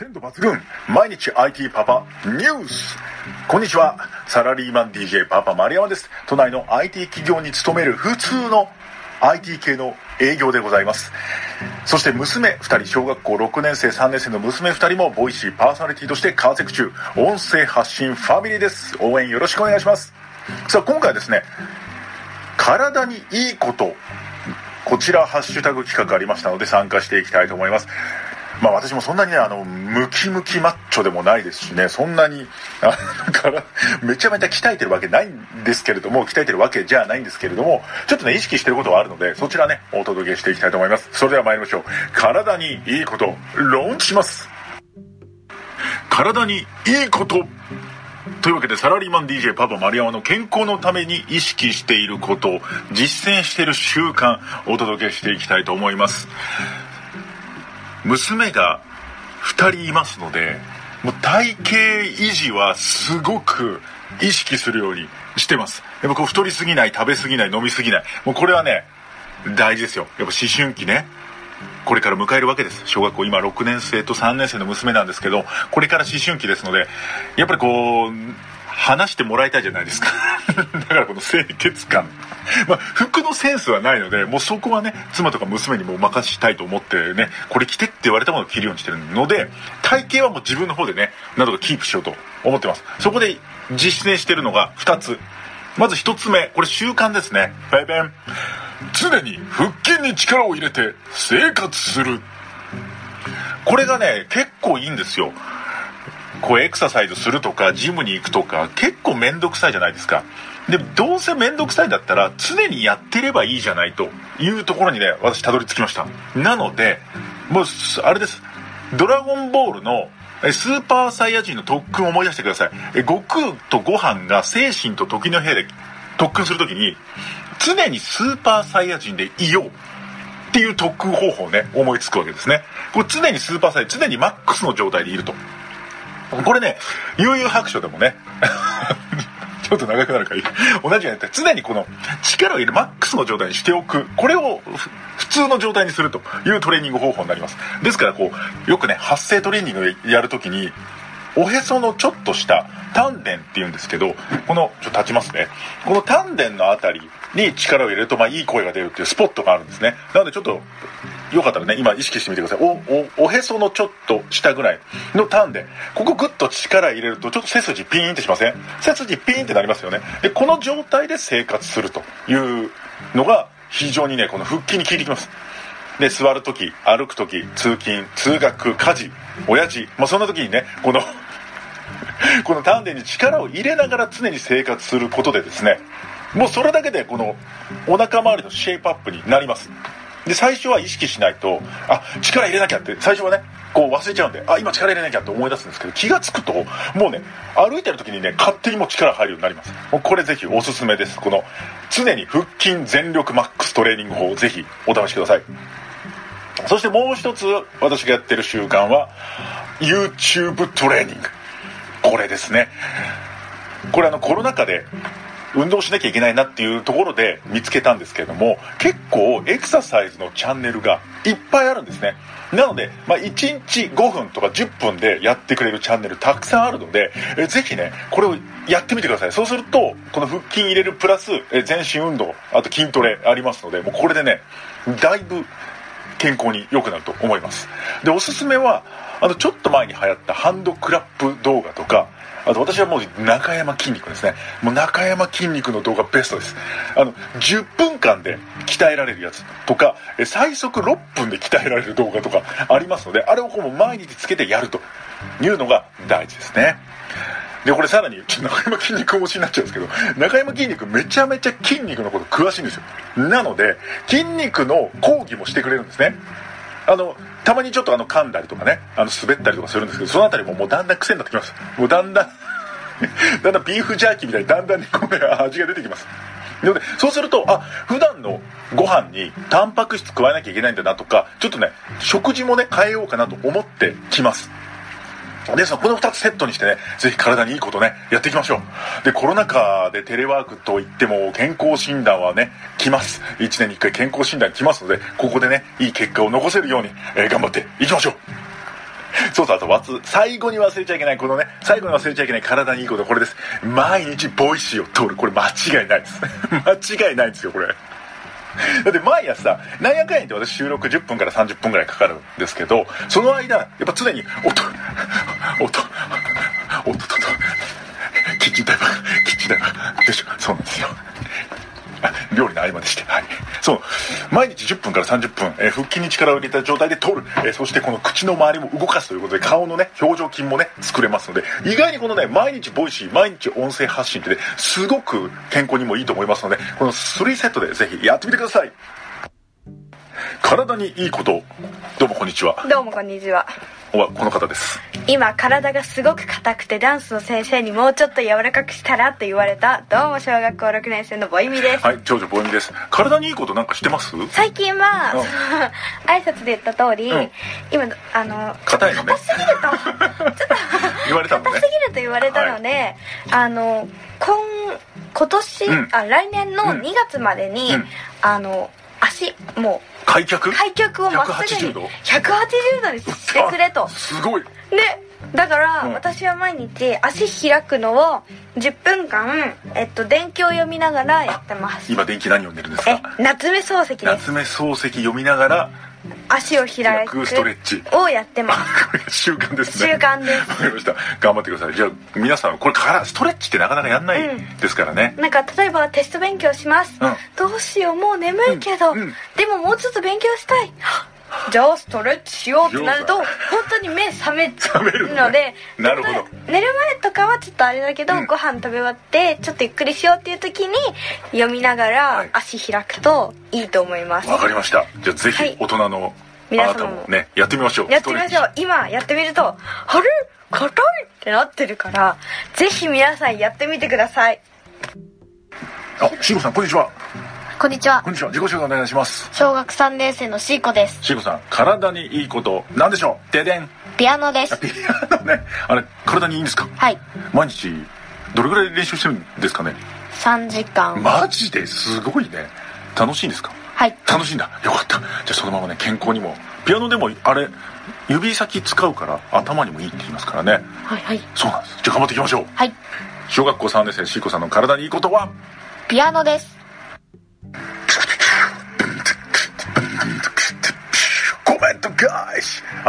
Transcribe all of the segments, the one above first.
鮮度抜群。毎日 IT パパニュース。こんにちは。サラリーマン DJ パパ丸山です。都内の IT 企業に勤める普通の IT 系の営業でございます。そして娘2人小学校6年生3年生の娘2人もボイシーパーソナリティとして活躍中。音声発信ファミリーです。応援よろしくお願いします。さあ今回はですね体にいいこと。こちらハッシュタグ企画ありましたので参加していきたいと思います。まあ私もそんなにね、あの、ムキムキマッチョでもないですしね、そんなに、あ からめちゃめちゃ鍛えてるわけないんですけれども、鍛えてるわけじゃないんですけれども、ちょっとね、意識してることはあるので、そちらね、お届けしていきたいと思います。それでは参りましょう。体にいいこと、ローンチします。体にいいことというわけでサラリーマン DJ パパ丸山の健康のために意識していること実践している習慣お届けしていきたいと思います娘が2人いますのでもう体型維持はすごく意識するようにしてます。やっぱこう太りすぎない食べすぎない飲みすぎない。もうこれはね大事ですよ。やっぱ思春期ねこれから迎えるわけです。小学校今6年生と3年生の娘なんですけどこれから思春期ですのでやっぱりこう話してもらいたいじゃないですか。だからこの清潔感。まあ、服のセンスはないのでもうそこはね妻とか娘にもお任せしたいと思ってねこれ着てって言われたものを着るようにしてるので体型はもう自分の方でねなんとかキープしようと思ってます。そこで実践してるのが2つ。まず1つ目これ習慣ですね。バイバン常に腹筋に力を入れて生活する。これがね結構いいんですよ。こうエクササイズするとかジムに行くとか結構面倒くさいじゃないですか。でどうせ面倒くさいんだったら常にやってればいいじゃないというところにね私たどり着きました。なのでもうあれです。ドラゴンボールのスーパーサイヤ人の特訓を思い出してください。悟空とご飯が精神と時の部屋で特訓するときに常にスーパーサイヤ人でいようっていう特訓方法をね思いつくわけですね。これ常にスーパーサイヤ常にマックスの状態でいると。これね悠々白書でもね ちょっと長くなるからいい。同じようにやって常にこの力を入れるマックスの状態にしておく。これを普通の状態にするというトレーニング方法になります。ですからこうよくね発声トレーニングをやるときにおへそのちょっとした丹田っていうんですけどこのちょっと立ちますね。この丹田の辺りに力を入れると、まあ、いい声が出るっていうスポットがあるんですね。なのでちょっとよかったらね今意識してみてください。おおおへそのちょっと下ぐらいのターンでここグッと力入れるとちょっと背筋ピーンってしません？背筋ピーンってなりますよね。でこの状態で生活するというのが非常にねこの腹筋に効いてきます。で座る時歩く時通勤通学家事親父まあ、そんな時にねこの この丹田に力を入れながら常に生活することでですねもうそれだけでこのお腹周りのシェイプアップになります。で最初は意識しないとあ力入れなきゃって最初はねこう忘れちゃうんであ今力入れなきゃって思い出すんですけど気が付くともうね歩いてる時にね勝手にも力入るようになります。もうこれぜひおすすめです。この常に腹筋全力マックストレーニング法をぜひお試しください。そしてもう一つ私がやってる習慣は YouTube トレーニング。これですね。これあのコロナ禍で運動しなきゃいけないなっていうところで見つけたんですけれども結構エクササイズのチャンネルがいっぱいあるんですね。なので、まあ、1日5分とか10分でやってくれるチャンネルたくさんあるのでえぜひねこれをやってみてください。そうするとこの腹筋入れるプラスえ全身運動あと筋トレありますのでもうこれでねだいぶ健康に良くなると思います。でおすすめはあのちょっと前に流行ったハンドクラップ動画とかあと私はもう中山筋肉ですね。もう中山筋肉の動画ベストです。あの10分間で鍛えられるやつとか最速6分で鍛えられる動画とかありますのであれをこう毎日つけてやるというのが大事ですね。でこれさらに中山筋肉推しになっちゃうんですけど中山筋肉めちゃめちゃ筋肉のこと詳しいんですよ。なので筋肉の講義もしてくれるんですね。あのたまにちょっとあの噛んだりとかねあの滑ったりとかするんですけどその辺りももうだんだん癖になってきます。もうだんだん だんだんビーフジャーキーみたいにだんだんにこう味が出てきます。でそうするとあ普段のご飯にタンパク質加えなきゃいけないんだなとかちょっとね食事もね変えようかなと思ってきます。ですこの2つセットにしてね、ぜひ体にいいことね、やっていきましょう。で、コロナ禍でテレワークといっても健康診断はね、来ます。1年に1回健康診断来ますので、ここでね、いい結果を残せるように、えー、頑張っていきましょう。そうそうあとわつ最後に忘れちゃいけないこのね最後に忘れちゃいけない体にいいことこれです毎日ボイシーを通るこれ間違いないです 間違いないんですよこれだって毎朝なんやかんやって私収録10分から30分ぐらいかかるんですけどその間やっぱ常に音音。音ととキッチンタイマー。キッチンタイマー。よいしょ。そうなんですよ。料理の合間でして。はい。そう。毎日10分から30分、えー腹筋に力を入れた状態で取る、えーそしてこの口の周りも動かすということで顔のね表情筋もね作れますので。意外にこのね毎日 Voicy毎日音声発信ってねすごく健康にもいいと思いますのでこの3セットでぜひやってみてください。体にいいこと。どうもこんにちは。どうもこんにちは。はこの方です。今体がすごく硬くてダンスの先生にもうちょっと柔らかくしたらと言われたどうも小学校6年生のボイミです、はい長女ボエミです。体にいいことなんか知ってます？最近は、うん。挨拶で言った通り、うん。今あの硬いのね。硬すぎるとちょっと 言われたのね。硬すぎると言われたので、あの今今年、うん。あ来年のうん。2月までに、うん。あの足も開脚？う開脚をまっすぐ180に度？180度にしてくれと。あすごい。でだから、うん。私は毎日足開くのを10分間、えっと、電気を読みながらやってます。今電気何読んでるんですえか夏目漱石です。夏目漱石読みながら足を開開くくストレッチ。をやってます。これが習慣ですね。習慣です。わかりました。頑張ってください。じゃあ皆さんこれからストレッチってなかなかやんないうん。ですからね、なんか例えばテスト勉強します、うん。どうしようもう眠いけど、うん。うん。でももうちょっと勉強したいじゃあストレッチしようってなるとよ本当に目覚めちゃうので なるほど。寝る前とかはちょっとあれだけど、うん。ご飯食べ終わってちょっとゆっくりしようっていう時に読みながはらい。足開くといいと思います、わかりました。じゃあぜはい。ひ大人の皆様も。もねやってみましょう。やってみましょう。今やってみるとあれ？硬い？ってなってるからぜひ皆さんやってみてください。あしんごさんこんにちはこんにちは。こんにちは。自己紹介お願いします。小学3年生のシーコです。しんごさん体にいいことなんでしょう？ででん。ピアノです。あピアノね。あれ体にいいんですか？はい。毎日どれぐらい練習してるんですかね？3時間。マジですごいね。楽しいんですか？はい。楽しいんだ。よかった。じゃあそのままね健康にも。ピアノでもあれ指先使うから頭にもいいって言いますからね。はいはい。そうなんです。じゃあ頑張っていきましょう。はい。小学校3年生シーコさんの体にいいことは？ピアノです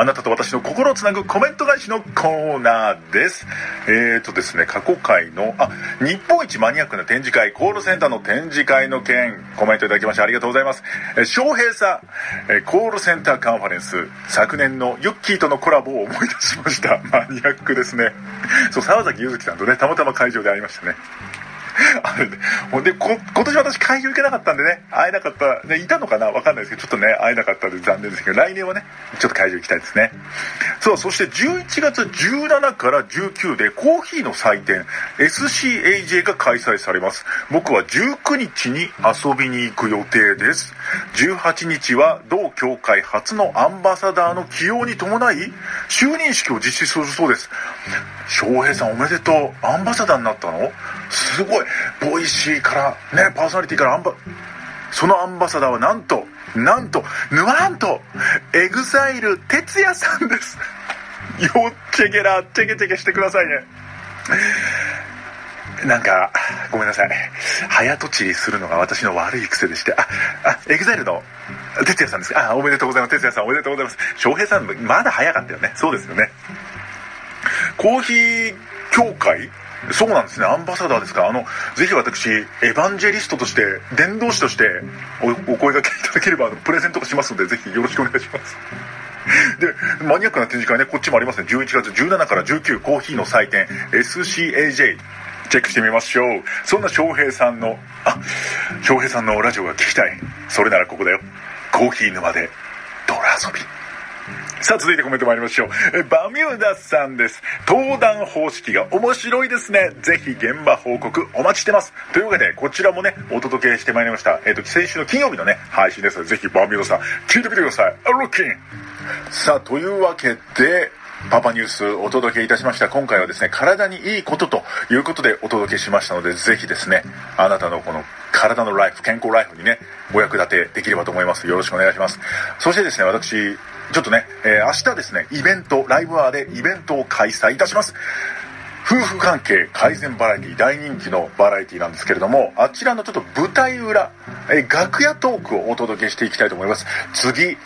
あなたと私の心をつなぐコメント返しのコーナーです。えーとですね過去回のあ日本一マニアックな展示会コールセンターの展示会の件コメントいただきましてありがとうございます。えー翔平さんえーコールセンターカンファレンス昨年のユッキーとのコラボを思い出しました。マニアックですね。そう沢崎柚月さんとねたまたま会場で会いましたね。あれねほんで今年私会場行けなかったんでね。会えなかった、ね、いたのかな？わかんないですけどちょっとね会えなかったんで残念ですけど来年はねちょっと会場行きたいですね。そうそして11月17から19でコーヒーの祭典 SCAJ が開催されます。僕は19日に遊びに行く予定です。18日は同協会初のアンバサダーの起用に伴い就任式を実施するそうです。翔平さんおめでとう。アンバサダーになったの？すごい Voicyからねパーソナリティからアンバそのアンバサダーはなんとなんとぬわんと EXILE TETSUYAさんです。よっチェケラチェケチェケしてくださいね。なんかごめんなさい。早とちりするのが私の悪い癖でして。ああ EXILEの TETSUYAさんです。あおめでとうございます。 TETSUYAさんおめでとうございます。翔平さんまだ早かったよね。そうですよね。コーヒー協会そうなんですね。アンバサダーですか。あのぜひ私エヴァンジェリストとして伝道師としてお声掛けいただければプレゼントがしますのでぜひよろしくお願いします。でマニアックな展示会ねこっちもありますね。11月17から19コーヒーの祭典 SCAJ チェックしてみましょう。そんな翔平さんのあ翔平さんのラジオが聞きたい。それならここだよ。コーヒー沼で泥遊び。さあ続いてコメント参りましょう。えバミューダさんです。登壇方式が面白いですね。ぜひ現場報告お待ちしてます。というわけでこちらもねお届けしてまいりました。えっ、と先週の金曜日のね配信ですのでぜひバミューダさん聞いてみてください。あロッキンさあというわけでパパニュースお届けいたしました。今回はですね体にいいことということでお届けしましたのでぜひですねあなたのこの体のライフ健康ライフにねお役立てできればと思います。よろしくお願いします。そしてですね私ちょっとね、えー明日ですね、イベント、ライブアーでイベントを開催いたします。夫婦関係改善バラエティ大人気のバラエティなんですけれどもあちらのちょっと舞台裏え楽屋トークをお届けしていきたいと思います。次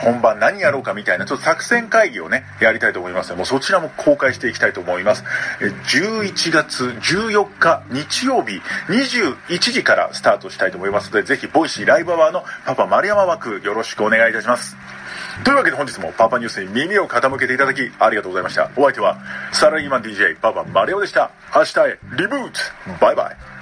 本番何やろうかみたいなちょっと作戦会議をねやりたいと思いますもうそちらも公開していきたいと思います。え11月14日日曜日21時からスタートしたいと思いますのでぜひ Voicyライブアワーのパパ丸山枠よろしくお願いいたします。というわけで本日もパパニュースに耳を傾けていただきありがとうございました。お相手はサラリーマン DJ パパマリオでした。明日へリブートバイバイ。